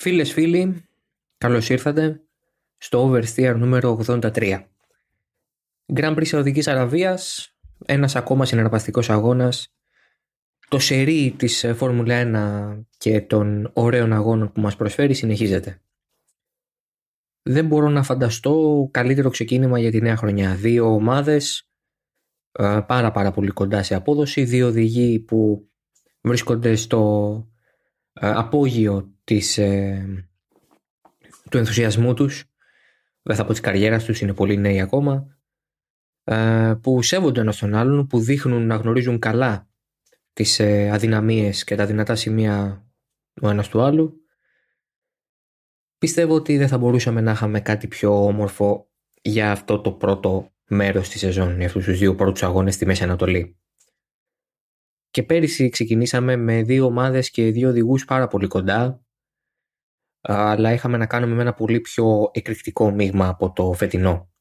Φίλες φίλοι, καλώς ήρθατε στο Oversteer νούμερο 83. Grand Prix Σαουδικής Αραβίας, ένας ακόμα συναρπαστικός αγώνας, το σερί της Φόρμουλα 1 και των ωραίων αγώνων που μας προσφέρει συνεχίζεται. Δεν μπορώ να φανταστώ καλύτερο ξεκίνημα για τη νέα χρονιά. Δύο ομάδες ε, πάρα πάρα πολύ κοντά σε απόδοση, δύο οδηγοί που βρίσκονται στο ε, απόγειο της, ε, του ενθουσιασμού τους, δεν θα πω της καριέρας τους, είναι πολύ νέοι ακόμα, ε, που σέβονται ένας τον άλλον, που δείχνουν να γνωρίζουν καλά τις ε, αδυναμίες και τα δυνατά σημεία ο ένας του άλλου. Πιστεύω ότι δεν θα μπορούσαμε να είχαμε κάτι πιο όμορφο για αυτό το πρώτο μέρος της σεζόν, για αυτούς τους δύο πρώτους αγώνες στη Μέση Ανατολή. Και πέρυσι ξεκινήσαμε με δύο ομάδες και δύο οδηγούς πάρα πολύ κοντά, αλλά είχαμε να κάνουμε με ένα πολύ πιο εκρηκτικό μείγμα από το φετινό.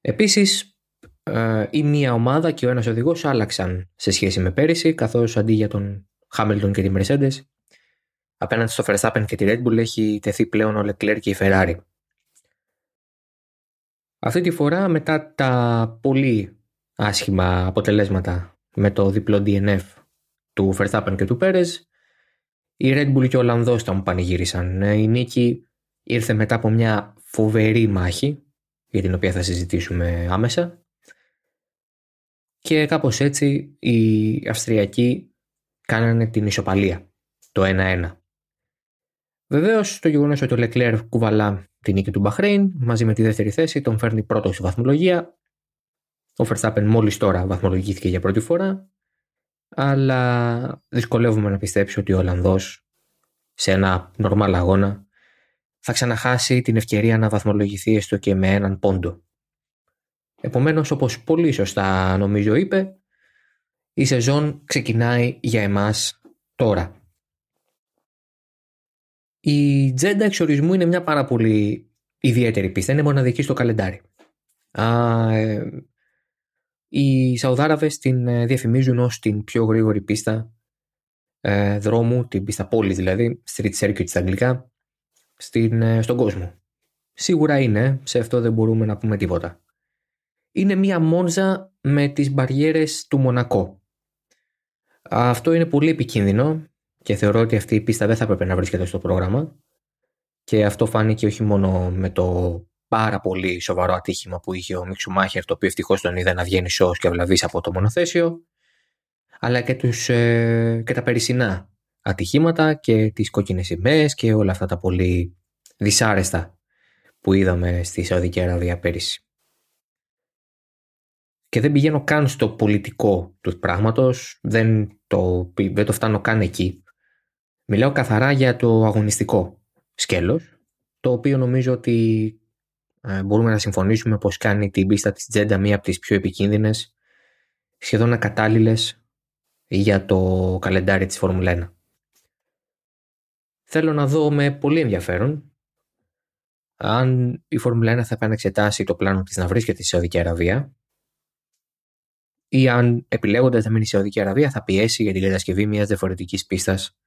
Επίσης, ε, η μία ομάδα και ο ένας οδηγός άλλαξαν σε σχέση με πέρυσι, καθώς αντί για τον Χάμιλτον και τη Mercedes, απέναντι στο Verstappen και τη Red Bull έχει τεθεί πλέον ο Leclerc και η Ferrari. Αυτή τη φορά μετά τα πολύ άσχημα αποτελέσματα με το διπλό DNF του Verstappen και του Perez, η Red Bull και ο Ολλανδός τα μου πανηγύρισαν. Ε, η νίκη ήρθε μετά από μια φοβερή μάχη, για την οποία θα συζητήσουμε άμεσα. Και κάπως έτσι οι Αυστριακοί κάνανε την ισοπαλία, το 1-1. Βεβαίως το γεγονός ότι ο Leclerc κουβαλά την νίκη του Μπαχρέιν μαζί με τη δεύτερη θέση τον φέρνει πρώτο στη βαθμολογία. Ο Verstappen μόλις τώρα βαθμολογήθηκε για πρώτη φορά αλλά δυσκολεύομαι να πιστέψω ότι ο Ολλανδός σε ένα νορμάλ αγώνα θα ξαναχάσει την ευκαιρία να βαθμολογηθεί έστω και με έναν πόντο. Επομένως, όπως πολύ σωστά νομίζω είπε, η σεζόν ξεκινάει για εμάς τώρα. Η Τζέντα εξορισμού είναι μια πάρα πολύ ιδιαίτερη πίστα, είναι μοναδική στο καλεντάρι. Α, ε, οι Σαουδάραβες την ε, διαφημίζουν ως την πιο γρήγορη πίστα ε, δρόμου, την πίστα πόλης δηλαδή, street circuit στα αγγλικά, στην, ε, στον κόσμο. Σίγουρα είναι, σε αυτό δεν μπορούμε να πούμε τίποτα. Είναι μία μόνζα με τις μπαριέρες του Μονακό. Αυτό είναι πολύ επικίνδυνο και θεωρώ ότι αυτή η πίστα δεν θα έπρεπε να βρίσκεται στο πρόγραμμα και αυτό φάνηκε όχι μόνο με το πάρα πολύ σοβαρό ατύχημα που είχε ο Μίξου το οποίο ευτυχώς τον είδε να βγαίνει σώος και αυλαβή από το μονοθέσιο, αλλά και, τους, ε, και τα περισσινά ατυχήματα και τις κόκκινες σημαίες και όλα αυτά τα πολύ δυσάρεστα που είδαμε στη Σαουδική Αραβία πέρυσι. Και δεν πηγαίνω καν στο πολιτικό του πράγματος, δεν το, δεν το φτάνω καν εκεί. Μιλάω καθαρά για το αγωνιστικό σκέλος, το οποίο νομίζω ότι ε, μπορούμε να συμφωνήσουμε πως κάνει την πίστα της Τζέντα μία από τις πιο επικίνδυνες, σχεδόν ακατάλληλες για το καλεντάρι της Φόρμουλα 1. Θέλω να δω με πολύ ενδιαφέρον αν η Φόρμουλα 1 θα επανεξετάσει το πλάνο της να βρίσκεται στη Σαουδική Αραβία ή αν επιλέγοντας να μείνει στη Σαουδική Αραβία θα πιέσει για την κατασκευή μιας διαφορετικής πίστας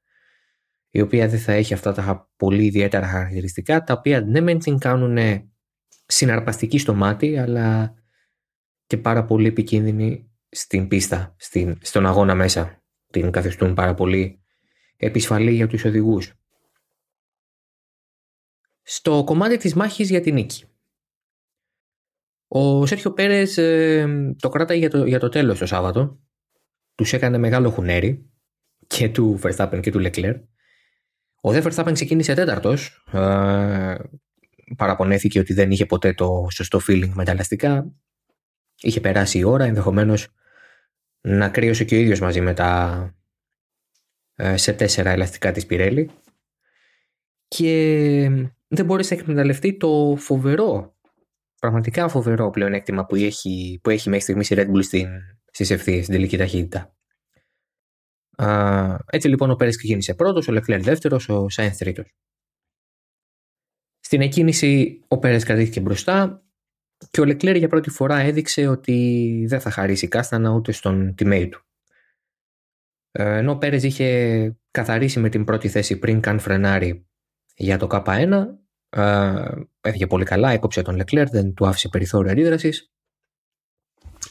η οποία δεν θα έχει αυτά τα πολύ ιδιαίτερα χαρακτηριστικά τα οποία ναι μεν την κάνουν συναρπαστική στο μάτι, αλλά και πάρα πολύ επικίνδυνη στην πίστα, στην, στον αγώνα μέσα. Την καθιστούν πάρα πολύ επισφαλή για τους οδηγούς. Στο κομμάτι της μάχης για την νίκη. Ο Σέρχιο Πέρες ε, το κράταγε για το, για το τέλος το Σάββατο. Τους έκανε μεγάλο χουνέρι και του Verstappen και του Leclerc. Ο Δε Verstappen ξεκίνησε τέταρτος ε, παραπονέθηκε ότι δεν είχε ποτέ το σωστό feeling με τα ελαστικά. Είχε περάσει η ώρα, ενδεχομένως να κρύωσε και ο ίδιος μαζί με τα ε, σε τέσσερα ελαστικά της Πιρέλη και δεν μπόρεσε να εκμεταλλευτεί το φοβερό, πραγματικά φοβερό πλεονέκτημα που έχει, που έχει μέχρι στιγμής η Red Bull στην, στις ευθείες, στην τελική ταχύτητα. Α, έτσι λοιπόν ο Πέρες ξεκίνησε πρώτος, ο Λεκλέρ δεύτερος, ο Σάινθ τρίτος. Στην εκκίνηση ο Πέρες κρατήθηκε μπροστά και ο Λεκλέρ για πρώτη φορά έδειξε ότι δεν θα χαρίσει κάστανα ούτε στον teammate του. Ε, ενώ ο Πέρες είχε καθαρίσει με την πρώτη θέση πριν καν φρενάρει για το K1. Έφυγε πολύ καλά, έκοψε τον Leclerc, δεν του άφησε περιθώριο αντίδρασης.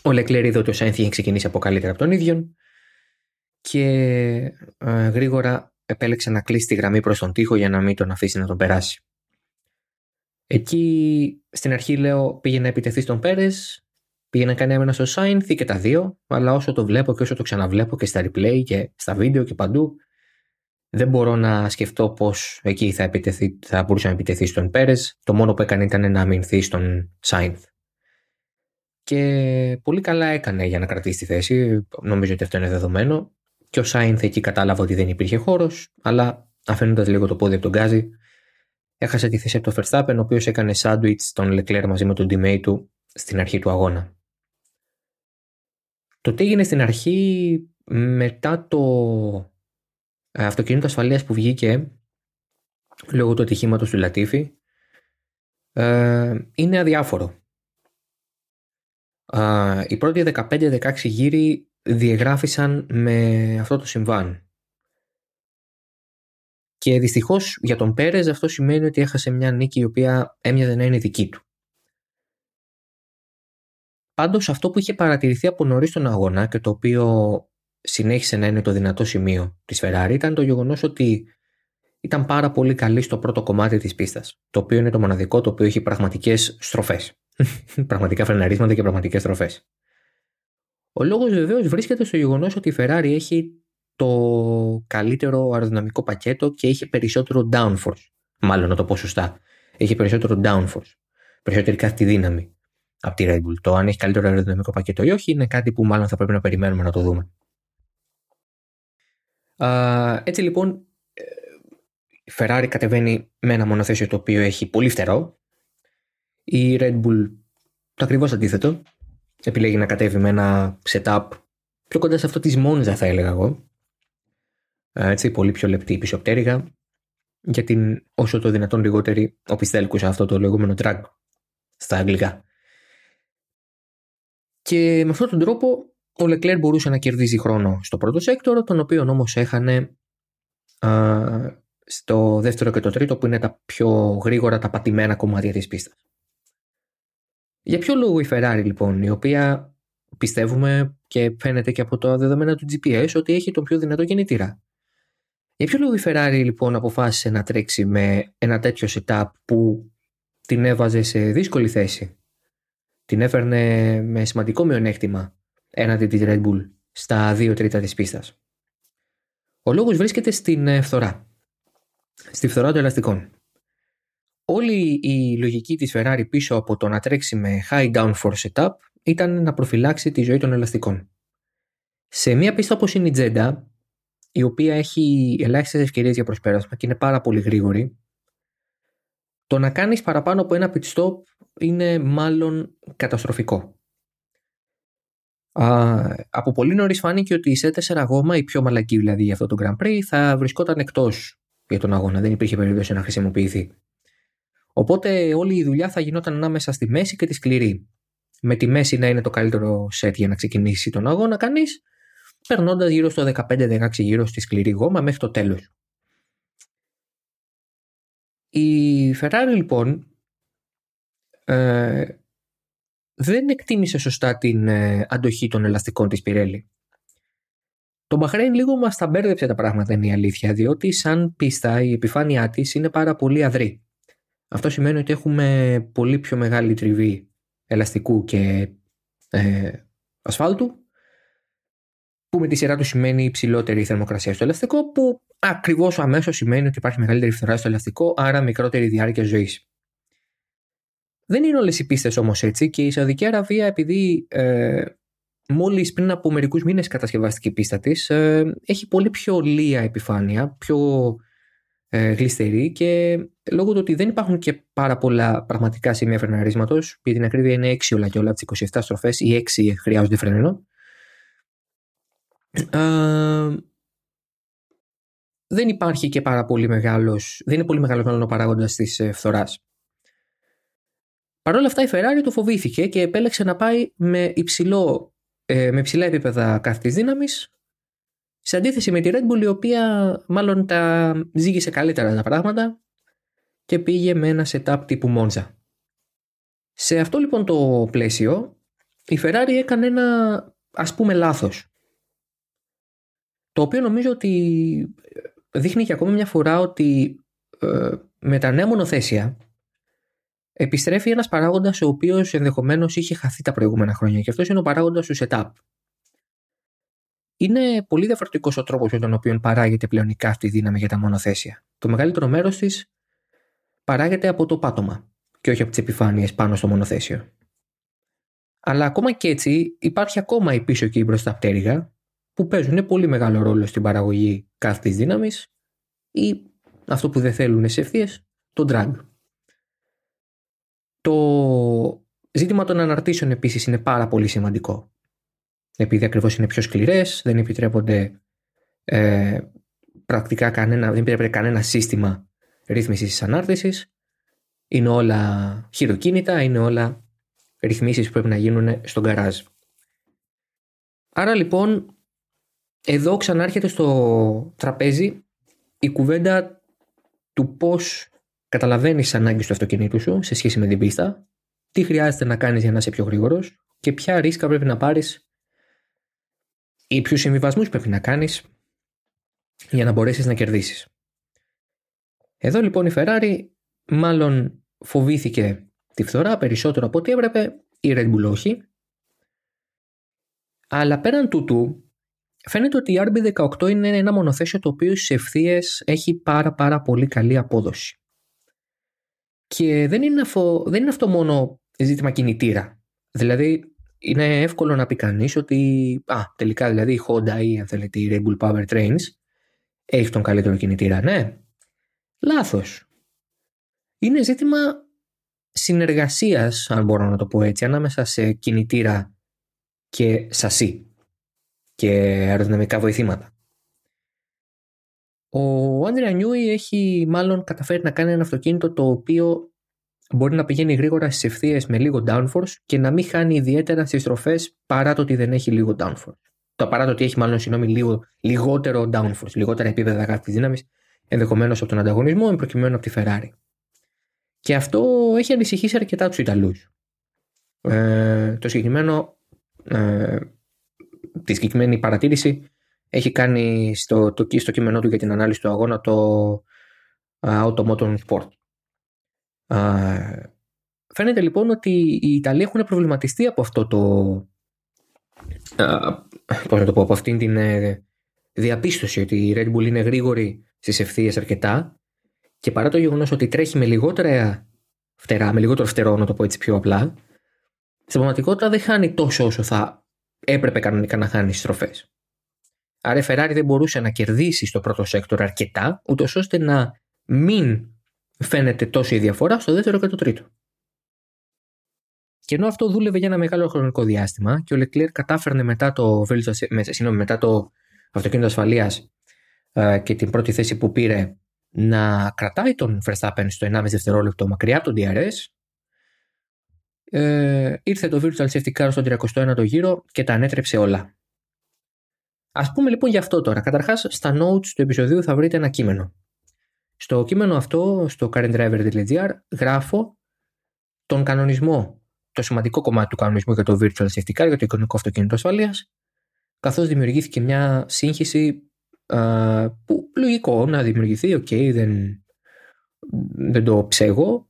Ο Leclerc είδε ότι ο Σάινθ είχε ξεκινήσει από καλύτερα από τον ίδιο και γρήγορα επέλεξε να κλείσει τη γραμμή προς τον τοίχο για να μην τον αφήσει να τον περάσει. Εκεί στην αρχή λέω πήγε να επιτεθεί στον Πέρες, πήγε να κάνει έμενα στο Σάινθ και τα δύο, αλλά όσο το βλέπω και όσο το ξαναβλέπω και στα replay και στα βίντεο και παντού, δεν μπορώ να σκεφτώ πώς εκεί θα, επιτεθεί, θα μπορούσε να επιτεθεί στον Πέρες. Το μόνο που έκανε ήταν να αμυνθεί στον Σάινθ. Και πολύ καλά έκανε για να κρατήσει τη θέση. Νομίζω ότι αυτό είναι δεδομένο. Και ο Σάινθ εκεί κατάλαβε ότι δεν υπήρχε χώρος, αλλά αφήνοντας λίγο το πόδι από τον Γκάζι, έχασε τη θέση από τον Verstappen, ο οποίος έκανε σάντουιτς στον Leclerc μαζί με τον teammate του στην αρχή του αγώνα. Το τι έγινε στην αρχή μετά το ε, αυτοκίνητο ασφαλείας που βγήκε λόγω του ατυχήματος του Λατίφη ε, είναι αδιάφορο. Οι πρώτοι 15-16 γύροι διεγράφησαν με αυτό το συμβάν. Και δυστυχώς για τον Πέρες αυτό σημαίνει ότι έχασε μια νίκη η οποία έμοιαζε να είναι δική του. Πάντως αυτό που είχε παρατηρηθεί από νωρίς στον αγώνα και το οποίο συνέχισε να είναι το δυνατό σημείο της Ferrari ήταν το γεγονός ότι ήταν πάρα πολύ καλή στο πρώτο κομμάτι της πίστας, το οποίο είναι το μοναδικό το οποίο έχει πραγματικές στροφές. Πραγματικά φρεναρίσματα και πραγματικές στροφές. Ο λόγος βεβαίως βρίσκεται στο γεγονός ότι η Ferrari έχει το καλύτερο αεροδυναμικό πακέτο και είχε περισσότερο downforce. Μάλλον να το πω σωστά. Έχει περισσότερο downforce. Περισσότερη κάθε δύναμη από τη Red Bull. Το αν έχει καλύτερο αεροδυναμικό πακέτο ή όχι είναι κάτι που μάλλον θα πρέπει να περιμένουμε να το δούμε έτσι λοιπόν η Ferrari κατεβαίνει με ένα μονοθέσιο το οποίο έχει πολύ φτερό. Η Red Bull το ακριβώς αντίθετο. Επιλέγει να κατέβει με ένα setup πιο κοντά σε αυτό της Monza θα έλεγα εγώ. Έτσι, πολύ πιο λεπτή πίσω πτέρυγα για την όσο το δυνατόν λιγότερη οπισθέλκουσα αυτό το λεγόμενο drag στα αγγλικά. Και με αυτόν τον τρόπο ο Λεκλέρ μπορούσε να κερδίζει χρόνο στο πρώτο sector, τον οποίο όμως έχανε α, στο δεύτερο και το τρίτο που είναι τα πιο γρήγορα τα πατημένα κομμάτια της πίστας. Για ποιο λόγο η Ferrari λοιπόν, η οποία πιστεύουμε και φαίνεται και από τα δεδομένα του GPS ότι έχει τον πιο δυνατό κινητήρα; Για ποιο λόγο η Ferrari λοιπόν αποφάσισε να τρέξει με ένα τέτοιο setup που την έβαζε σε δύσκολη θέση; Την έφερνε με σημαντικό μειονέκτημα έναντι της Red Bull στα δύο τρίτα της πίστας. Ο λόγος βρίσκεται στην ε, φθορά. Στη φθορά των ελαστικών. Όλη η λογική της Ferrari πίσω από το να τρέξει με high downforce setup ήταν να προφυλάξει τη ζωή των ελαστικών. Σε μια πίστα όπως είναι η Τζέντα, η οποία έχει ελάχιστες ευκαιρίες για προσπέρασμα και είναι πάρα πολύ γρήγορη, το να κάνεις παραπάνω από ένα pit stop είναι μάλλον καταστροφικό. Α, από πολύ νωρίς φάνηκε ότι η σε 4 γόμα, η πιο μαλακή δηλαδή για αυτό το Grand Prix, θα βρισκόταν εκτός για τον αγώνα. Δεν υπήρχε περίπτωση να χρησιμοποιηθεί. Οπότε όλη η δουλειά θα γινόταν ανάμεσα στη μέση και τη σκληρή. Με τη μέση να είναι το καλύτερο σετ για να ξεκινήσει τον αγώνα κανείς, περνώντας γύρω στο 15-16 γύρω στη σκληρή γόμα μέχρι το τέλος. Η Ferrari λοιπόν ε, δεν εκτίμησε σωστά την ε, αντοχή των ελαστικών της Πιρέλη. Το Μπαχρέιν λίγο μας τα μπέρδεψε τα πράγματα είναι η αλήθεια, διότι σαν πίστα η επιφάνειά της είναι πάρα πολύ αδρή. Αυτό σημαίνει ότι έχουμε πολύ πιο μεγάλη τριβή ελαστικού και ε, ασφάλτου, που με τη σειρά του σημαίνει υψηλότερη θερμοκρασία στο ελαστικό, που ακριβώς αμέσως σημαίνει ότι υπάρχει μεγαλύτερη φθορά στο ελαστικό, άρα μικρότερη διάρκεια ζωής. Δεν είναι όλες οι πίστες όμως έτσι και η Σαουδική Αραβία, επειδή ε, μόλις πριν από μερικούς μήνες κατασκευάστηκε η πίστα της, ε, έχει πολύ πιο λία επιφάνεια, πιο ε, γλιστερή και λόγω του ότι δεν υπάρχουν και πάρα πολλά πραγματικά σημεία φρεναρίσματος, για την ακρίβεια είναι 6 όλα και όλα από τις 27 στροφές, ή 6 χρειάζονται φρένο. Ε, δεν υπάρχει και πάρα πολύ μεγάλος, δεν είναι πολύ μεγάλος μάλλον ο παράγοντας της ε, φθοράς. Παρ' όλα αυτά η Ferrari το φοβήθηκε και επέλεξε να πάει με, υψηλό, ε, με υψηλά επίπεδα κάθετης δύναμης σε αντίθεση με τη Red Bull η οποία μάλλον τα ζήγησε καλύτερα τα πράγματα και πήγε με ένα setup τύπου Monza. Σε αυτό λοιπόν το πλαίσιο η Ferrari έκανε ένα ας πούμε λάθος. Το οποίο νομίζω ότι δείχνει και ακόμα μια φορά ότι ε, με τα νέα μονοθέσια επιστρέφει ένας παράγοντας ο οποίος ενδεχομένως είχε χαθεί τα προηγούμενα χρόνια και αυτός είναι ο παράγοντας του setup. Είναι πολύ διαφορετικός ο τρόπος με τον οποίο παράγεται πλέον η καύτη δύναμη για τα μονοθέσια. Το μεγαλύτερο μέρος της παράγεται από το πάτωμα και όχι από τις επιφάνειες πάνω στο μονοθέσιο. Αλλά ακόμα και έτσι υπάρχει ακόμα η πίσω και η μπροστά πτέρυγα που παίζουν πολύ μεγάλο ρόλο στην παραγωγή καύτη δύναμης ή αυτό που δεν θέλουν σε ευθείες, το drag. Το ζήτημα των αναρτήσεων επίσης είναι πάρα πολύ σημαντικό επειδή ακριβώς είναι πιο σκληρές, δεν επιτρέπονται ε, πρακτικά κανένα, δεν επιτρέπεται κανένα σύστημα ρύθμισης της ανάρτησης. Είναι όλα χειροκίνητα, είναι όλα ρυθμίσεις που πρέπει να γίνουν στον καράζ. Άρα λοιπόν, εδώ ξανάρχεται στο τραπέζι η κουβέντα του πώς καταλαβαίνεις τις ανάγκες του αυτοκινήτου σου σε σχέση με την πίστα, τι χρειάζεται να κάνεις για να είσαι πιο γρήγορος και ποια ρίσκα πρέπει να πάρεις ή ποιους συμβιβασμούς πρέπει να κάνεις για να μπορέσεις να κερδίσεις. Εδώ λοιπόν η Ferrari μάλλον φοβήθηκε τη φθορά περισσότερο από ό,τι έπρεπε, η Red Bull όχι. Αλλά πέραν τούτου, φαίνεται ότι η RB18 είναι ένα μονοθέσιο το οποίο στις ευθείες έχει πάρα πάρα πολύ καλή απόδοση. Και δεν είναι, αυτό, δεν είναι αυτό μόνο ζήτημα κινητήρα. Δηλαδή, είναι εύκολο να πει κανείς ότι α, τελικά δηλαδή η Honda ή αν θέλετε η Red Bull Power Trains έχει τον καλύτερο κινητήρα. Ναι, λάθος. Είναι ζήτημα συνεργασίας, αν μπορώ να το πω έτσι, ανάμεσα σε κινητήρα και σασί και αεροδυναμικά βοηθήματα. Ο Άντρια Νιούι έχει μάλλον καταφέρει να κάνει ένα αυτοκίνητο το οποίο μπορεί να πηγαίνει γρήγορα στις ευθείες με λίγο downforce και να μην χάνει ιδιαίτερα στις στροφές παρά το ότι δεν έχει λίγο downforce. Το παρά το ότι έχει μάλλον συγγνώμη, λίγο, λιγότερο downforce, λιγότερα επίπεδα κάθε δύναμης, ενδεχομένως από τον ανταγωνισμό, εν προκειμένου από τη Ferrari. Και αυτό έχει ανησυχήσει αρκετά τους Ιταλούς. Ε, το συγκεκριμένο, ε, τη συγκεκριμένη παρατήρηση έχει κάνει στο, το, στο κείμενό του για την ανάλυση του αγώνα το uh, Automotor Sport. Φαίνεται λοιπόν ότι οι Ιταλοί έχουν προβληματιστεί από αυτό το. Πώς να το πω, από αυτήν την ε, διαπίστωση ότι η Red Bull είναι γρήγορη στις ευθείες αρκετά και παρά το γεγονός ότι τρέχει με λιγότερα φτερά, με λιγότερο φτερό, να το πω έτσι πιο απλά, στην πραγματικότητα δεν χάνει τόσο όσο θα έπρεπε κανονικά να χάνει στις στροφές. Άρα η Ferrari δεν μπορούσε να κερδίσει στο πρώτο sector αρκετά, ούτως ώστε να μην φαίνεται τόσο η διαφορά στο δεύτερο και το τρίτο. Και ενώ αυτό δούλευε για ένα μεγάλο χρονικό διάστημα και ο Leclerc κατάφερνε μετά το, μετά το αυτοκίνητο ασφαλείας ε, και την πρώτη θέση που πήρε να κρατάει τον Verstappen στο 1,5 δευτερόλεπτο μακριά από τον DRS, ε, ήρθε το Virtual Safety Car στον 31ο γύρο και τα ανέτρεψε όλα. Α πούμε λοιπόν για αυτό τώρα. Καταρχάς, στα notes του επεισοδίου θα βρείτε ένα κείμενο στο κείμενο αυτό, στο currentdriver.gr, γράφω τον κανονισμό, το σημαντικό κομμάτι του κανονισμού για το virtual safety car, για το εικονικό αυτοκίνητο ασφαλεία, καθώς δημιουργήθηκε μια σύγχυση α, που λογικό να δημιουργηθεί, ok, okay, δεν, δεν το ψέγω,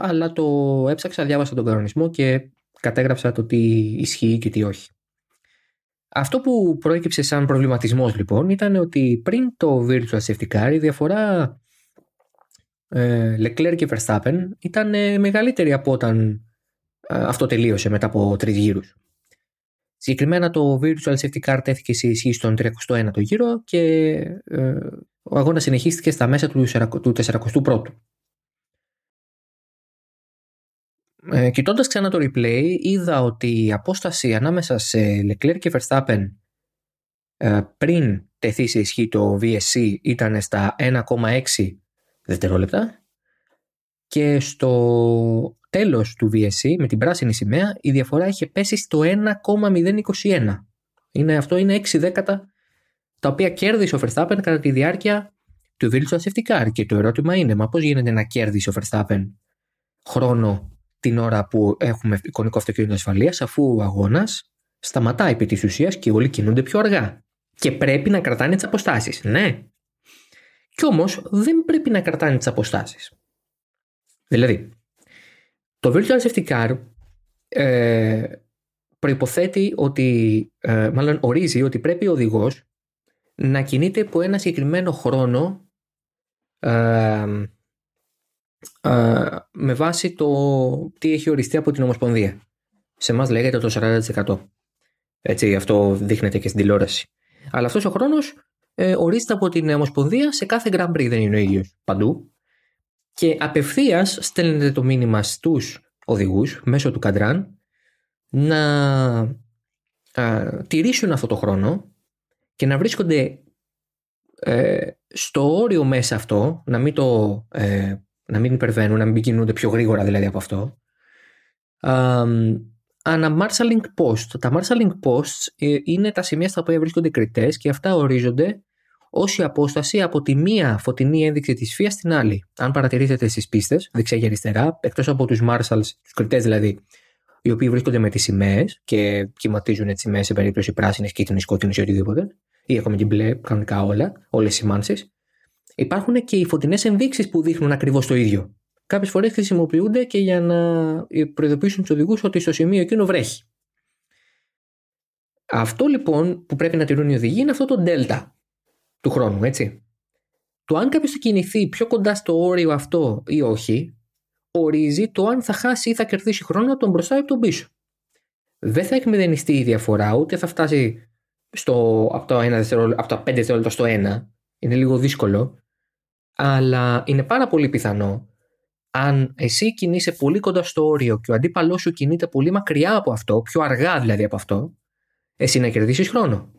αλλά το έψαξα, διάβασα τον κανονισμό και κατέγραψα το τι ισχύει και τι όχι. Αυτό που προέκυψε σαν προβληματισμός λοιπόν ήταν ότι πριν το virtual safety car η διαφορά ε, Leclerc και Verstappen ήταν ε, μεγαλύτερη από όταν ε, αυτό τελείωσε μετά από τρεις γύρους. Συγκεκριμένα το Virtual Safety Car τέθηκε σε ισχύ στον 31ο γύρο και ε, ο αγώνας συνεχίστηκε στα μέσα του 41ου. Ε, κοιτώντας ξανά το replay είδα ότι η απόσταση ανάμεσα σε Leclerc και Verstappen ε, πριν τεθεί σε ισχύ το VSC ήταν στα 1,6 δευτερόλεπτα και στο τέλος του VSC με την πράσινη σημαία η διαφορά είχε πέσει στο 1,021. Είναι, αυτό είναι 6 δέκατα τα οποία κέρδισε ο Verstappen κατά τη διάρκεια του virtual safety car. Και το ερώτημα είναι, μα πώς γίνεται να κέρδισε ο Verstappen χρόνο την ώρα που έχουμε εικονικό αυτοκίνητο ασφαλείας, αφού ο αγώνας σταματάει επί της ουσίας και όλοι κινούνται πιο αργά. Και πρέπει να κρατάνε τις αποστάσεις. Ναι. Κι όμως δεν πρέπει να κρατάνε τις αποστάσεις. Δηλαδή, το virtual safety car ε, προϋποθέτει ότι, ε, μάλλον ορίζει ότι πρέπει ο οδηγός να κινείται από ένα συγκεκριμένο χρόνο ε, ε, με βάση το τι έχει οριστεί από την Ομοσπονδία. Σε εμάς λέγεται το 40%. Έτσι, αυτό δείχνεται και στην τηλεόραση. Αλλά αυτός ο χρόνος ε, ορίζεται από την Ομοσπονδία σε κάθε Grand Prix, δεν είναι ο ίδιος παντού. Και απευθείας στέλνετε το μήνυμα στους οδηγούς μέσω του Καντράν να α, τηρήσουν αυτό το χρόνο και να βρίσκονται ε, στο όριο μέσα αυτό, να μην, το, ε, να μην υπερβαίνουν, να μην κινούνται πιο γρήγορα δηλαδή από αυτό. Α, ανα marshalling post. Τα marshalling posts ε, είναι τα σημεία στα οποία βρίσκονται κριτές και αυτά ορίζονται ως η απόσταση από τη μία φωτεινή ένδειξη της φίας στην άλλη. Αν παρατηρήσετε στις πίστες, δεξιά και αριστερά, εκτός από τους marshals, τους κριτές δηλαδή, οι οποίοι βρίσκονται με τις σημαίες και κυματίζουν τι σημαίε σε περίπτωση πράσινη, κίτρινη, κόκκινη ή οτιδήποτε, ή ακόμη και μπλε, κανονικά όλα, όλες οι σημάνσει. Υπάρχουν και οι φωτεινές ενδείξεις που δείχνουν ακριβώς το ίδιο. Κάποιες φορές χρησιμοποιούνται και για να προειδοποιήσουν τους οδηγούς ότι στο σημείο εκείνο βρέχει. Αυτό λοιπόν που πρέπει να τηρούν οι οδηγοί είναι αυτό το delta του χρόνου, έτσι. Το αν κάποιος θα κινηθεί πιο κοντά στο όριο αυτό ή όχι, ορίζει το αν θα χάσει ή θα κερδίσει χρόνο τον μπροστά ή τον πίσω. Δεν θα εκμηδενιστεί η διαφορά, ούτε θα φτάσει στο, από, το 1 από τα 5 δευτερόλεπτα στο 1. Είναι λίγο δύσκολο. Αλλά είναι πάρα πολύ πιθανό αν εσύ κινείσαι πολύ κοντά στο όριο και ο αντίπαλός σου κινείται πολύ μακριά από αυτό, πιο αργά δηλαδή από αυτό, εσύ να κερδίσεις χρόνο.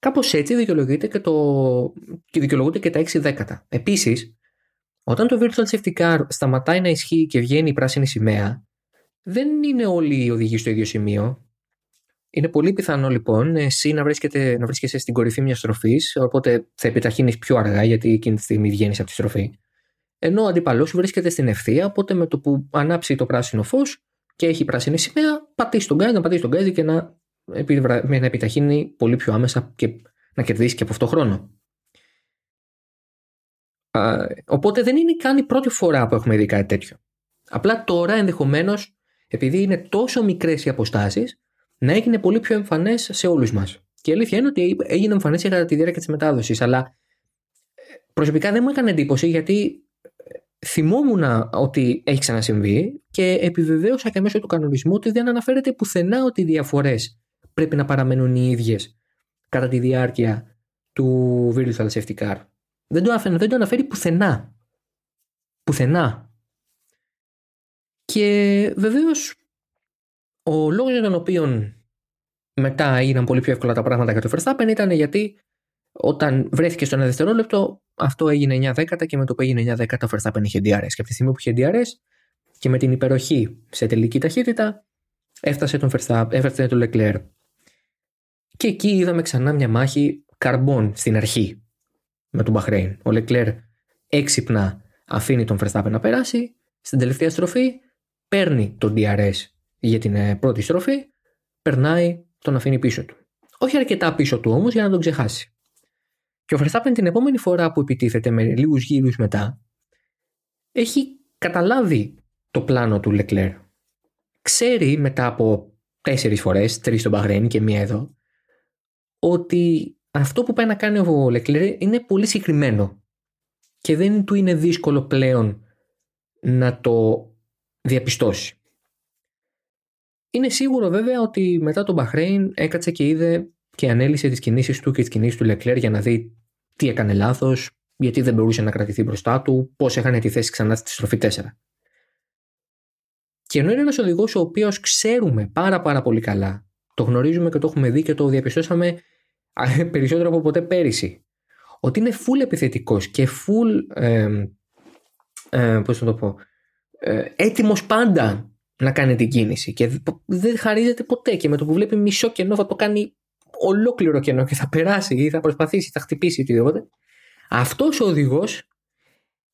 Κάπως έτσι δικαιολογείται και, το... και δικαιολογούνται και τα 6 δέκατα. Επίσης, όταν το virtual safety car σταματάει να ισχύει και βγαίνει η πράσινη σημαία, δεν είναι όλοι οι οδηγοί στο ίδιο σημείο. Είναι πολύ πιθανό λοιπόν εσύ να, βρίσκεται, να βρίσκεσαι στην κορυφή μιας στροφής, οπότε θα επιταχύνεις πιο αργά γιατί εκείνη τη στιγμή βγαίνεις από τη στροφή. Ενώ ο αντίπαλό σου βρίσκεται στην ευθεία, οπότε με το που ανάψει το πράσινο φως και έχει πράσινη σημαία, πατήσει τον γκάζι, να πατήσει τον γκάζι και να, να επιταχύνει πολύ πιο άμεσα και να κερδίσει και από αυτό χρόνο οπότε δεν είναι καν η πρώτη φορά που έχουμε δει κάτι τέτοιο. Απλά τώρα ενδεχομένως, επειδή είναι τόσο μικρές οι αποστάσεις, να έγινε πολύ πιο εμφανές σε όλους μας. Και η αλήθεια είναι ότι έγινε εμφανές κατά τη διάρκεια της μετάδοσης. Αλλά ε, προσωπικά δεν μου έκανε εντύπωση γιατί ε, θυμόμουν ότι έχει ξανασυμβεί και επιβεβαίωσα και μέσω του κανονισμού ότι δεν αναφέρεται πουθενά ότι οι διαφορές πρέπει να παραμένουν οι ίδιες κατά τη διάρκεια του virtual safety car. Δεν το, αναφέρει, δεν το αναφέρει πουθενά. Πουθενά. Και βεβαίως ο λόγος για τον οποίο μετά έγιναν πολύ πιο εύκολα τα πράγματα για το Verstappen ήταν γιατί όταν βρέθηκε στο ένα δευτερόλεπτο αυτό έγινε 9 δέκατα και με το που έγινε 9 δέκατα ο Verstappen είχε DRS. Και από τη στιγμή που είχε DRS και με την υπεροχή σε τελική ταχύτητα έφτασε τον Verstappen, έφτασε τον Leclerc. Και εκεί είδαμε ξανά μια μάχη καρμπών στην αρχή με τον Μπαχρέιν. Ο Λεκλέρ έξυπνα αφήνει τον Verstappen να περάσει. Στην τελευταία στροφή παίρνει τον DRS για την ε, πρώτη στροφή, περνάει, τον αφήνει πίσω του. Όχι αρκετά πίσω του όμως για να τον ξεχάσει. Και ο Verstappen την επόμενη φορά που επιτίθεται με λίγους γύρους μετά, έχει καταλάβει το πλάνο του Λεκλέρ. Ξέρει μετά από τέσσερις φορές, τρεις στον Μπαχρέιν και μία εδώ, ότι αυτό που πάει να κάνει ο Λεκλέρ είναι πολύ συγκεκριμένο και δεν του είναι δύσκολο πλέον να το διαπιστώσει. Είναι σίγουρο βέβαια ότι μετά τον Μπαχρέιν έκατσε και είδε και ανέλησε τις κινήσεις του και τις κινήσεις του Λεκλέρ για να δει τι έκανε λάθος, γιατί δεν μπορούσε να κρατηθεί μπροστά του, πώς έχανε τη θέση ξανά στη στροφή 4. Και ενώ είναι ένας οδηγός ο οποίος ξέρουμε πάρα πάρα πολύ καλά, το γνωρίζουμε και το έχουμε δει και το διαπιστώσαμε περισσότερο από ποτέ πέρυσι. Ότι είναι full επιθετικός και full, ε, ε, πώς θα το πω, ε, έτοιμος πάντα να κάνει την κίνηση και δεν χαρίζεται ποτέ και με το που βλέπει μισό κενό θα το κάνει ολόκληρο κενό και θα περάσει ή θα προσπαθήσει, θα χτυπήσει οτιδήποτε. Αυτός ο οδηγός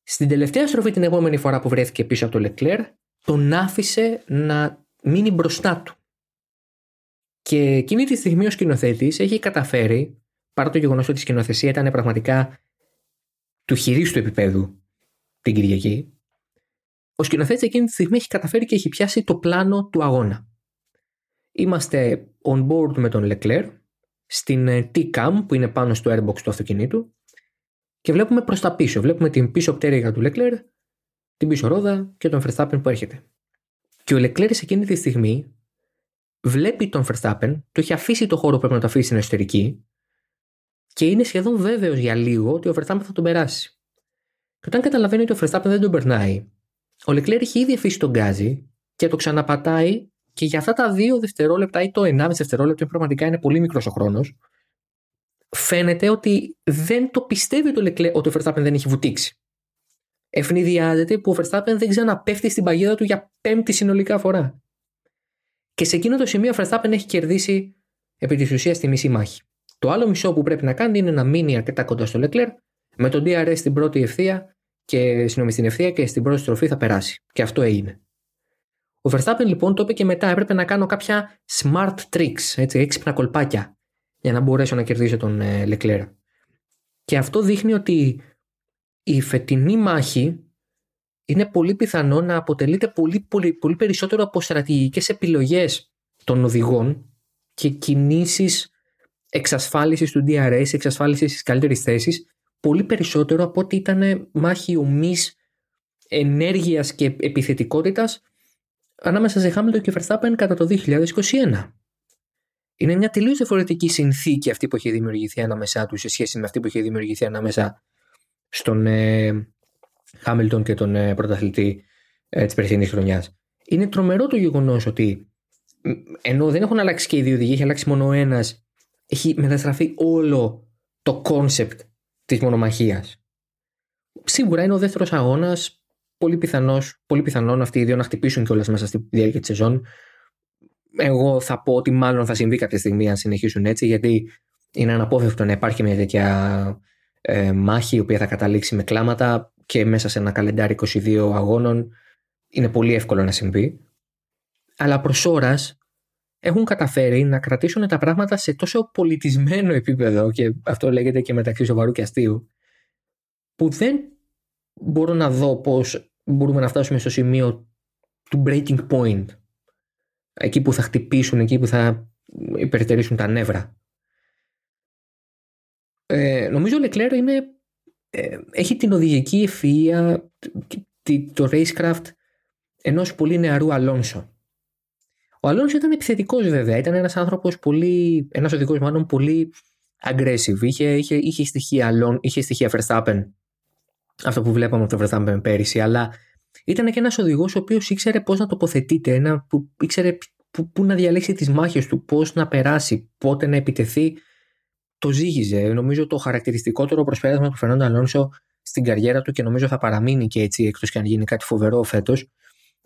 στην τελευταία στροφή την επόμενη φορά που βρέθηκε πίσω από το Λεκλέρ τον άφησε να μείνει μπροστά του. Και εκείνη τη στιγμή ο σκηνοθέτης έχει καταφέρει, παρά το γεγονός ότι η σκηνοθεσία ήταν πραγματικά του χειρίστου επίπεδου την Κυριακή, ο σκηνοθέτης εκείνη τη στιγμή έχει καταφέρει και έχει πιάσει το πλάνο του αγώνα. Είμαστε on board με τον Leclerc στην ε, T-Cam που είναι πάνω στο airbox του αυτοκινήτου και βλέπουμε προς τα πίσω. Βλέπουμε την πίσω πτέρυγα του Leclerc, την πίσω ρόδα και τον Verstappen που έρχεται. Και ο Leclerc σε εκείνη τη στιγμή βλέπει τον Verstappen, του έχει αφήσει το χώρο που πρέπει να το αφήσει στην εσωτερική και είναι σχεδόν βέβαιος για λίγο ότι ο Verstappen θα τον περάσει. Και όταν καταλαβαίνει ότι ο Verstappen δεν τον περνάει, ο Leclerc έχει ήδη αφήσει τον γκάζι και το ξαναπατάει και για αυτά τα δύο δευτερόλεπτα ή το 1,5 δευτερόλεπτο, πραγματικά είναι πολύ μικρός ο χρόνος, φαίνεται ότι δεν το πιστεύει το Leclerc ότι ο Verstappen δεν έχει βουτήξει. Ευνηδιάζεται που ο Verstappen δεν ξαναπέφτει στην παγίδα του για πέμπτη συνολικά φορά. Και σε εκείνο το σημείο ο Verstappen έχει κερδίσει επί της ουσίας τη μισή μάχη. Το άλλο μισό που πρέπει να κάνει είναι να μείνει αρκετά κοντά στο Leclerc με τον DRS στην πρώτη ευθεία και συγγνώμη, στην ευθεία και στην πρώτη στροφή θα περάσει. Και αυτό έγινε. Ο Verstappen λοιπόν το είπε και μετά έπρεπε να κάνω κάποια smart tricks, έτσι, έξυπνα κολπάκια για να μπορέσω να κερδίσω τον ε, Leclerc. Και αυτό δείχνει ότι η φετινή μάχη είναι πολύ πιθανό να αποτελείται πολύ, πολύ, πολύ περισσότερο από στρατηγικές επιλογές των οδηγών και κινήσεις εξασφάλισης του DRS, εξασφάλισης της καλύτερης θέσης, πολύ περισσότερο από ότι ήταν μάχη ομής ενέργειας και επιθετικότητας ανάμεσα σε Hamilton και Verstappen κατά το 2021. Είναι μια τελείως διαφορετική συνθήκη αυτή που έχει δημιουργηθεί ανάμεσά τους σε σχέση με αυτή που έχει δημιουργηθεί ανάμεσα στον ε, Χάμιλτον και τον ε, πρωταθλητή ε, της περσινής χρονιάς. Είναι τρομερό το γεγονός ότι ενώ δεν έχουν αλλάξει και οι δύο οδηγοί, έχει αλλάξει μόνο ένας, έχει μεταστραφεί όλο το κόνσεπτ της μονομαχίας. Σίγουρα είναι ο δεύτερος αγώνας. Πολύ, πιθανός, πολύ πιθανόν αυτοί οι δύο να χτυπήσουν κιόλας μέσα στη διάρκεια της σεζόν. Εγώ θα πω ότι μάλλον θα συμβεί κάποια στιγμή αν συνεχίσουν έτσι, γιατί είναι αναπόφευκτο να υπάρχει μια τέτοια ε, μάχη η οποία θα καταλήξει με κλάματα και μέσα σε ένα καλεντάρι 22 αγώνων είναι πολύ εύκολο να συμβεί. Αλλά προς ώρας έχουν καταφέρει να κρατήσουν τα πράγματα σε τόσο πολιτισμένο επίπεδο και αυτό λέγεται και μεταξύ σοβαρού και αστείου που δεν μπορώ να δω πώς μπορούμε να φτάσουμε στο σημείο του breaking point εκεί που θα χτυπήσουν, εκεί που θα υπερτερήσουν τα νεύρα. Ε, νομίζω ο Leclerc είναι, ε, έχει την οδηγική ευφυΐα, το racecraft ενός πολύ νεαρού Αλόνσο. Ο Αλόνσο ήταν επιθετικός βέβαια, ήταν ένας άνθρωπος πολύ, ένας οδηγός μάλλον πολύ aggressive, είχε, είχε, είχε, στοιχεία, είχε στοιχεία Verstappen, αυτό που βλέπαμε από το Verstappen πέρυσι, αλλά ήταν και ένας οδηγός ο οποίος ήξερε πώς να τοποθετείται, ένα που ήξερε πού να διαλέξει τις μάχες του, πώς να περάσει, πότε να επιτεθεί το ζήγιζε. Νομίζω το χαρακτηριστικότερο προσπέρασμα του Φερνάντο Αλόνσο στην καριέρα του και νομίζω θα παραμείνει και έτσι εκτός και αν γίνει κάτι φοβερό φέτος,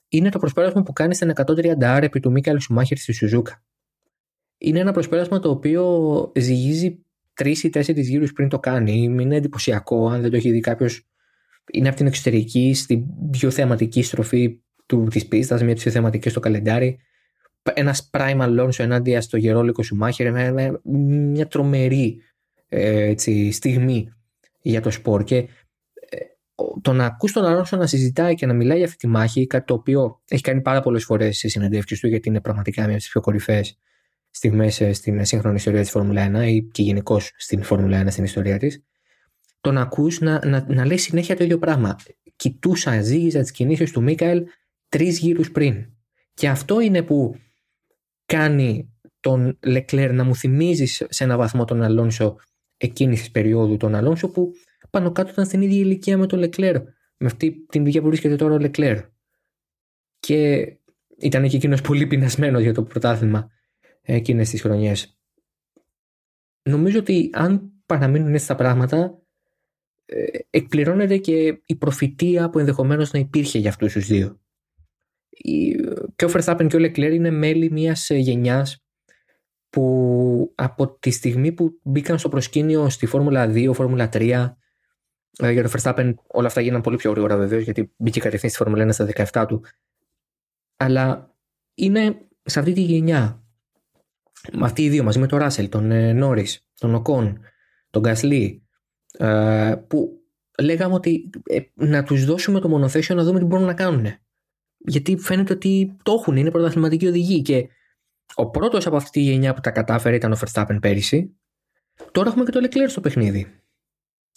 είναι το προσπέρασμα που κάνει στην 130R επί του Μίκαλ Σουμάχερ στη Σουζούκα. Είναι ένα προσπέρασμα το οποίο ζυγίζει τρεις ή τέσσερις γύρους πριν το κάνει. Είναι εντυπωσιακό, αν δεν το έχει δει κάποιος. Είναι από την εξωτερική, στην πιο θεματική στροφή της πίστας, μια από τις πιο θεματικές στο καλεντάρι ένας prime Alonso ενάντια στο γερόλικο Σουμάχερ με μια τρομερή ε, έτσι, στιγμή για το σπορ και ε, το να ακούς τον Αλόνσο να συζητάει και να μιλάει για αυτή τη μάχη, κάτι το οποίο έχει κάνει πάρα πολλές φορές σε συνεντεύξεις του, γιατί είναι πραγματικά μια από τις πιο κορυφαίες στιγμές ε, στην σύγχρονη ιστορία της Φόρμουλα 1 ή και γενικώς στην Φόρμουλα 1 στην ιστορία της. Το να ακούς να, να, να λέει συνέχεια το ίδιο πράγμα. Κοιτούσα, ζήγιζα τις κινήσεις του Μίκαελ τρεις γύρους πριν. Και αυτό είναι που κάνει τον Λεκλέρ να μου θυμίζει σε ένα βαθμό τον Αλόνσο εκείνης της περίοδου, τον Αλόνσο που πάνω κάτω ήταν στην ίδια ηλικία με τον Λεκλέρ, με αυτή την ηλικία που βρίσκεται τώρα ο Λεκλέρ. Και ήταν και εκείνος πολύ πεινασμένος για το πρωτάθλημα εκείνες τις χρονιές. Νομίζω ότι αν παραμείνουν έτσι τα πράγματα, ε, εκπληρώνεται και η προφητεία που ενδεχομένως να υπήρχε για αυτούς τους δύο και ο Verstappen και ο Leclerc είναι μέλη μιας ε, γενιάς που από τη στιγμή που μπήκαν στο προσκήνιο στη Φόρμουλα 2, Φόρμουλα 3 Δηλαδή για το Verstappen όλα αυτά γίνανε πολύ πιο γρήγορα βεβαίως, γιατί μπήκε κατευθείαν στη Φόρμουλα 1 στα 17 του. Αλλά είναι σε αυτή τη γενιά. Με αυτοί οι δύο μαζί με τον Ράσελ, τον ε, Νόρι, τον Οκόν, τον Γκασλί, ε, που λέγαμε ότι ε, να τους δώσουμε το μονοθέσιο να δούμε τι μπορούν να κάνουν. Γιατί φαίνεται ότι το έχουν, είναι πρωταθληματικοί οδηγοί. Και ο πρώτος από αυτή τη γενιά που τα κατάφερε ήταν ο Verstappen πέρυσι. Τώρα έχουμε και το Leclerc στο παιχνίδι.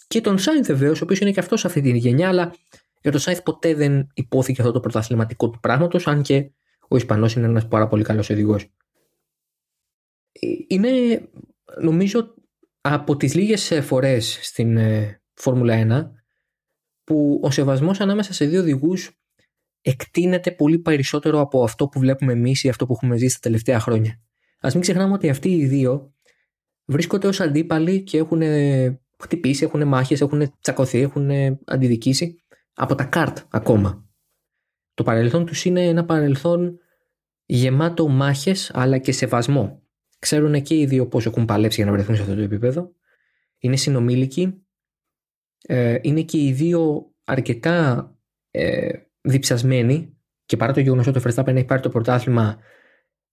Και τον Σάινθ βεβαίως, ο οποίος είναι και αυτός σε αυτή τη γενιά, αλλά για τον Σάινθ ποτέ δεν υπόθηκε αυτό το πρωταθληματικό του πράγματος, αν και ο Ισπανός είναι ένας πάρα πολύ καλός οδηγός. Ε, είναι, νομίζω, από τις λίγες φορές στην ε, Φόρμουλα 1 που ο σεβασμός ανάμεσα σε δύο οδηγούς εκτείνεται πολύ περισσότερο από αυτό που βλέπουμε εμείς ή αυτό που έχουμε ζήσει τα τελευταία χρόνια. Α μην ξεχνάμε ότι αυτοί οι δύο βρίσκονται ως αντίπαλοι και έχουν χτυπήσει, έχουν μάχες, έχουν τσακωθεί, έχουν αντιδικήσει από τα καρτ ακόμα. Το παρελθόν τους είναι ένα παρελθόν γεμάτο μάχες αλλά και σεβασμό. Ξέρουν και οι δύο πώς έχουν παλέψει για να βρεθούν σε αυτό το επίπεδο. Είναι συνομήλικοι. Ε, είναι και οι δύο αρκετά ε, διψασμένοι και παρά το γεγονός ότι ο Verstappen έχει πάρει το πρωτάθλημα,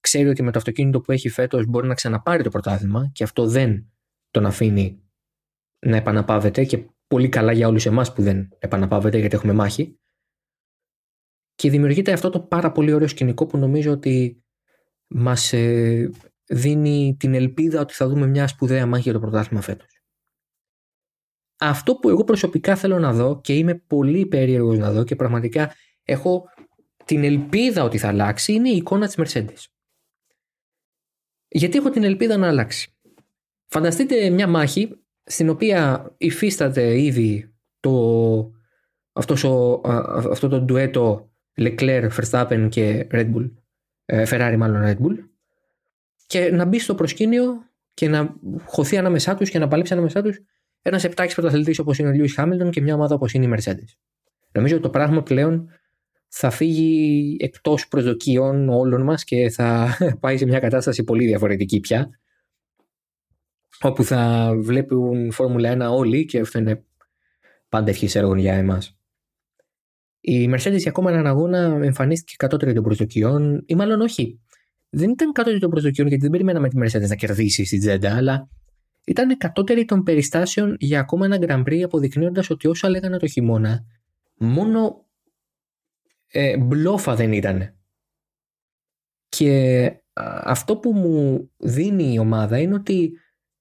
ξέρει ότι με το αυτοκίνητο που έχει φέτος μπορεί να ξαναπάρει το πρωτάθλημα και αυτό δεν τον αφήνει να επαναπάβεται και πολύ καλά για όλους εμάς που δεν επαναπάβεται γιατί έχουμε μάχη. Και δημιουργείται αυτό το πάρα πολύ ωραίο σκηνικό που νομίζω ότι μας ε, δίνει την ελπίδα ότι θα δούμε μια σπουδαία μάχη για το πρωτάθλημα φέτος. Αυτό που εγώ προσωπικά θέλω να δω και είμαι πολύ περίεργος να δω και πραγματικά έχω την ελπίδα ότι θα αλλάξει είναι η εικόνα της Mercedes. Γιατί έχω την ελπίδα να αλλάξει; Φανταστείτε μια μάχη στην οποία υφίσταται ήδη το, αυτός ο, αυτό το ντουέτο Leclerc, Verstappen και Red Bull, ε, Ferrari μάλλον Red Bull και να μπει στο προσκήνιο και να χωθεί ανάμεσά τους και να παλέψει ανάμεσά τους ένας επτάξι πρωταθλητής όπως είναι ο Λιούι Χάμιλτον και μια ομάδα όπως είναι η Mercedes. Νομίζω ότι το πράγμα πλέον θα φύγει εκτός προσδοκιών όλων μας και θα πάει σε μια κατάσταση πολύ διαφορετική πια όπου θα βλέπουν Φόρμουλα 1 όλοι και αυτό είναι πάντα ευχής έργων για εμάς. Η Mercedes για ακόμα έναν αγώνα εμφανίστηκε κατώτερη των προσδοκιών, ή μάλλον όχι. Δεν ήταν κατώτερη των προσδοκιών γιατί δεν περιμέναμε τη Mercedes να κερδίσει στην Τζέντα, αλλά ήταν κατώτερη των περιστάσεων για ακόμα ένα Grand Prix, αποδεικνύοντας ότι όσα λέγανε το χειμώνα, μόνο ε, μπλόφα δεν ήταν. Και αυτό που μου δίνει η ομάδα είναι ότι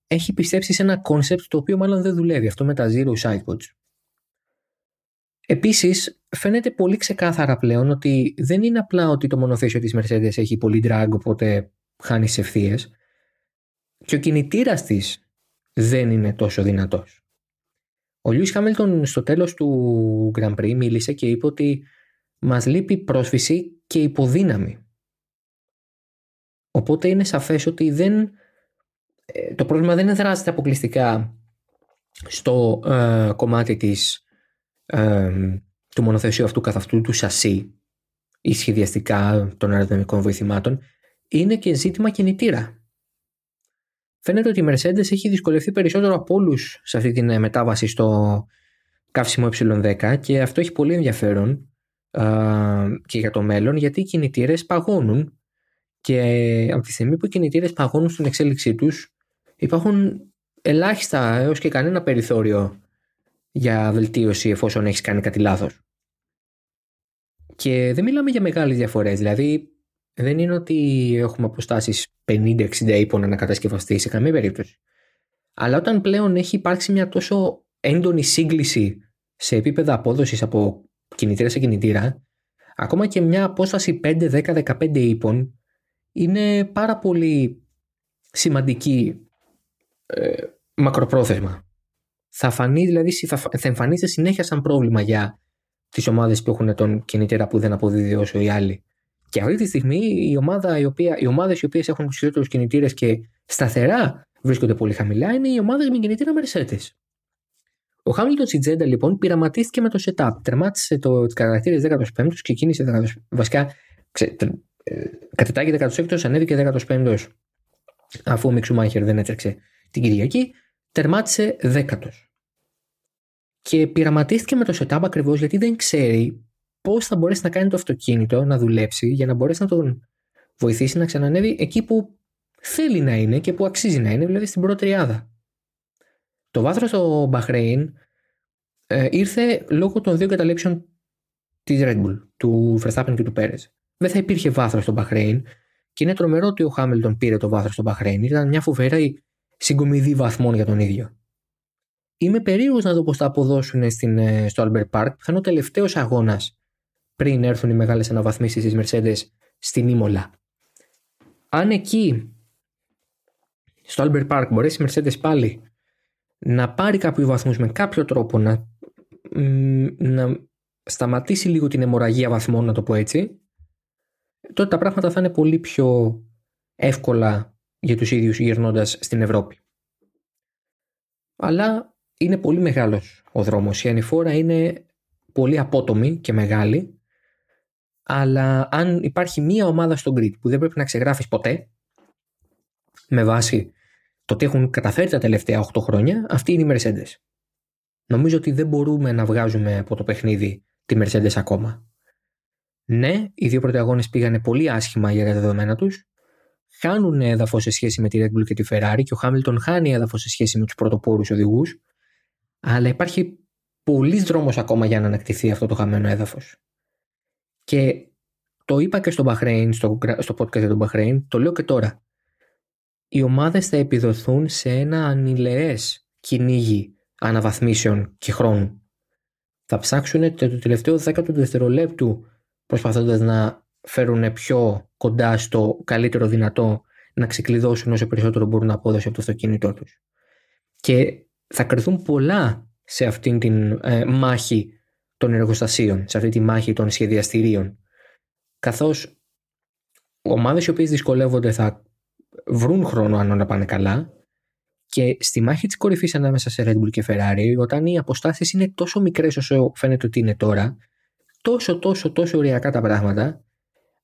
έχει πιστέψει σε ένα κόνσεπτ το οποίο μάλλον δεν δουλεύει, αυτό με τα zero sidepods. Επίσης, φαίνεται πολύ ξεκάθαρα πλέον ότι δεν είναι απλά ότι το μονοθέσιο της Mercedes έχει πολύ drag, οπότε χάνει στις ευθείες. Και ο κινητήρας της δεν είναι τόσο δυνατός. Ο Λιούις Χάμιλτον στο τέλος του Grand Prix μίλησε και είπε ότι μας λείπει πρόσφυση και υποδύναμη. Οπότε είναι σαφές ότι δεν ε, το πρόβλημα δεν δράζεται αποκλειστικά στο ε, κομμάτι της, ε, του μονοθεσίου αυτού καθ' αυτού του σασί ή σχεδιαστικά των αεροδυναμικών βοηθημάτων είναι και ζήτημα κινητήρα. Φαίνεται ότι η Mercedes έχει δυσκολευτεί περισσότερο από όλους σε αυτή τη μετάβαση στο καύσιμο ε10 και αυτό έχει πολύ ενδιαφέρον και για το μέλλον γιατί οι κινητήρες παγώνουν και από τη στιγμή που οι κινητήρες παγώνουν στην εξέλιξή τους υπάρχουν ελάχιστα έως και κανένα περιθώριο για βελτίωση εφόσον έχεις κάνει κάτι λάθος. Και δεν μιλάμε για μεγάλες διαφορές, δηλαδή δεν είναι ότι έχουμε αποστάσεις 50-60 ύπων να κατασκευαστεί σε καμία περίπτωση. Αλλά όταν πλέον έχει υπάρξει μια τόσο έντονη σύγκληση σε επίπεδα απόδοσης από κινητήρα σε κινητήρα, ακόμα και μια απόσταση 5-10-15 ύπων είναι πάρα πολύ σημαντική ε, μακροπρόθεσμα. Θα φανεί δηλαδή, θα, θα εμφανίζεται συνέχεια σαν πρόβλημα για τις ομάδες που έχουν τον κινητήρα που δεν αποδίδει όσο οι άλλοι. Και αυτή τη στιγμή η ομάδα η οποία, οι ομάδες οι οποίες έχουν τους χειρότερους κινητήρες και σταθερά βρίσκονται πολύ χαμηλά είναι οι ομάδες με κινητήρα Mercedes. Ο Χάμιλτον Σιτζέντα λοιπόν πειραματίστηκε με το setup. Τερμάτισε το χαρακτήρε 15ο, ξεκίνησε 15ο. Βασικά, ξε, ε, κατετάγει 16ο, ανέβηκε 15ο. Αφού ο Μιξουμάχερ δεν έτρεξε την Κυριακή, τερμάτισε 10ο. και πειραματίστηκε με το setup ακριβώς γιατί δεν ξέρει πώς θα μπορέσει να κάνει το αυτοκίνητο να δουλέψει για να μπορέσει να τον βοηθήσει να ξανανεύει εκεί που θέλει να είναι και που αξίζει να είναι, δηλαδή στην πρώτη τριάδα. Το βάθρος στο Μπαχρέιν ε, ήρθε λόγω των δύο καταλήψεων της Red Bull, του Verstappen και του Πέρες. Δεν θα υπήρχε βάθρος στο Μπαχρέιν και είναι τρομερό ότι ο Χάμιλτον πήρε το βάθρος στο Μπαχρέιν. Ήταν μια φοβερή συγκομιδή βαθμών για τον ίδιο. Είμαι περίεργος να δω πώς θα αποδώσουν στην, ε, στο Albert Park, που θα είναι ο τελευταίος αγώνας πριν έρθουν οι μεγάλες αναβαθμίσεις της Mercedes στην Ήμολα. Αν εκεί στο Albert Park μπορέσει η Mercedes πάλι να πάρει κάποιους βαθμούς με κάποιο τρόπο να, να σταματήσει λίγο την αιμορραγία βαθμών, να το πω έτσι, τότε τα πράγματα θα είναι πολύ πιο εύκολα για τους ίδιους γυρνώντας στην Ευρώπη. Αλλά είναι πολύ μεγάλος ο δρόμος. Η ανηφόρα είναι πολύ απότομη και μεγάλη, αλλά αν υπάρχει μία ομάδα στο grid που δεν πρέπει να ξεγράφεις ποτέ, με βάση το τι έχουν καταφέρει τα τελευταία 8 χρόνια, αυτή είναι η Mercedes. Νομίζω ότι δεν μπορούμε να βγάζουμε από το παιχνίδι τη Mercedes ακόμα. Ναι, οι δύο πρώτοι αγώνες πήγανε πολύ άσχημα για τα δεδομένα τους. Χάνουν έδαφος σε σχέση με τη Red Bull και τη Ferrari και ο Χάμιλτον χάνει έδαφος σε σχέση με τους πρωτοπόρους οδηγούς. Αλλά υπάρχει πολλή δρόμος ακόμα για να ανακτηθεί αυτό το χαμένο έδαφος. Και το είπα και στο Bahrain, στο, στο podcast για τον Bahrain, το λέω και τώρα. Οι ομάδες θα επιδοθούν σε ένα ανηλαιέ κυνήγι αναβαθμίσεων και χρόνου. Θα ψάξουν το τελευταίο δέκατο του δευτερολέπτου προσπαθώντας να φέρουν πιο κοντά στο καλύτερο δυνατό να ξεκλειδώσουν όσο περισσότερο μπορούν να απόδοση από το αυτοκίνητό τους. Και θα κρυθούν πολλά σε αυτήν την ε, μάχη των εργοστασίων, σε αυτή τη μάχη των σχεδιαστηρίων. Καθώς ομάδες οι οποίες δυσκολεύονται θα βρουν χρόνο αν όλα πάνε καλά και στη μάχη της κορυφής ανάμεσα σε Red Bull και Ferrari όταν οι αποστάσεις είναι τόσο μικρές όσο φαίνεται ότι είναι τώρα τόσο τόσο τόσο ωριακά τα πράγματα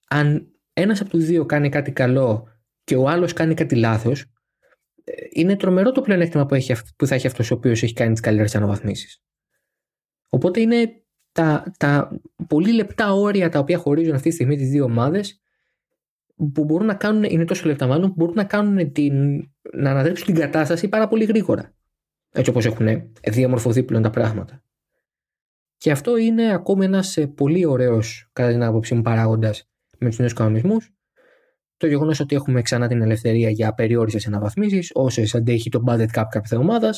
αν ένας από τους δύο κάνει κάτι καλό και ο άλλος κάνει κάτι λάθος ε, είναι τρομερό το πλεονέκτημα που, έχει, που θα έχει αυτός ο οποίος έχει κάνει τις καλύτερες αναβαθμίσεις. Οπότε είναι τα, τα πολύ λεπτά όρια τα οποία χωρίζουν αυτή τη στιγμή τις δύο ομάδες που μπορούν να κάνουν, είναι τόσο λεπτά μάλλον, που μπορούν να κάνουν την, να αναδρέψουν την κατάσταση πάρα πολύ γρήγορα. Έτσι όπως έχουν διαμορφωθεί πλέον τα πράγματα. Και αυτό είναι ακόμη ένας ε, πολύ ωραίος, κατά την άποψή μου, παράγοντας με τους νέους κανονισμούς. Το γεγονός ότι έχουμε ξανά την ελευθερία για απεριόριστε αναβαθμίσεις, όσες αντέχει το budget cap κάθε ομάδα,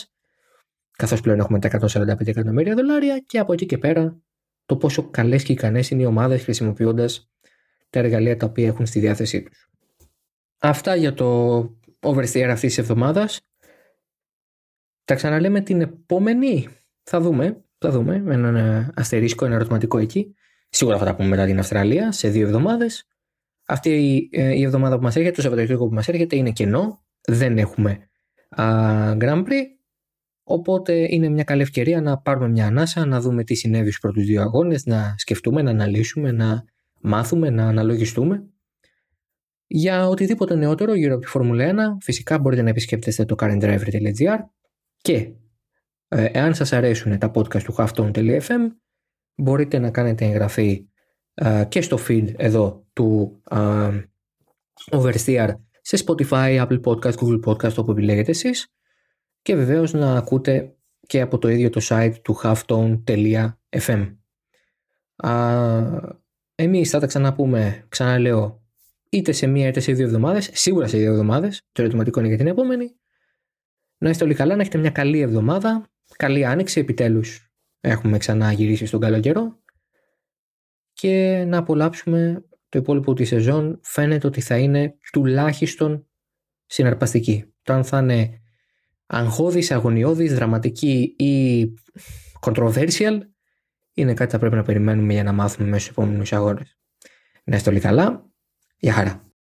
καθώς πλέον έχουμε τα 145 εκατομμύρια δολάρια, και από εκεί και πέρα το πόσο καλές και ικανές είναι οι ομάδες χρησιμοποιώντας τα εργαλεία τα οποία έχουν στη διάθεσή τους. Αυτά για το oversteer αυτής της εβδομάδας. Τα ξαναλέμε την επόμενη. Θα δούμε. Θα δούμε με έναν ε, αστερίσκο, ένα ερωτηματικό εκεί. Σίγουρα θα τα πούμε μετά την Αυστραλία σε δύο εβδομάδες. Αυτή η, ε, η εβδομάδα που μας έρχεται, το Σαββατοκύριακο που μας έρχεται, είναι κενό. Δεν έχουμε α, Grand Prix. Οπότε είναι μια καλή ευκαιρία να πάρουμε μια ανάσα, να δούμε τι συνέβη στους πρώτους δύο αγώνες, να σκεφτούμε, να αναλύσουμε, να μάθουμε, να αναλογιστούμε. Για οτιδήποτε νεότερο γύρω από τη Φόρμουλα 1, φυσικά μπορείτε να επισκέπτεστε το currentdriver.gr και ε, εάν σας αρέσουν τα podcast του halftone.fm μπορείτε να κάνετε εγγραφή ε, και στο feed εδώ του uh, Oversteer σε Spotify, Apple Podcast, Google Podcast όπου επιλέγετε εσείς και βεβαίως να ακούτε και από το ίδιο το site του halftone.fm uh, Εμείς θα τα ξαναπούμε, ξαναλέω, είτε σε μία είτε σε δύο εβδομάδες, σίγουρα σε δύο εβδομάδες, το ερωτηματικό είναι για την επόμενη. Να είστε όλοι καλά, να έχετε μια καλή εβδομάδα καλή άνοιξη επιτέλους έχουμε ξανά γυρίσει στον καλό καιρό και να απολαύσουμε το υπόλοιπο της σεζόν φαίνεται ότι θα είναι τουλάχιστον συναρπαστική. Το αν θα είναι αγχώδης, αγωνιώδης, δραματική ή controversial είναι κάτι που θα πρέπει να περιμένουμε για να μάθουμε μέσα στους επόμενους αγώνες. Να είστε όλοι καλά. Γεια χαρά.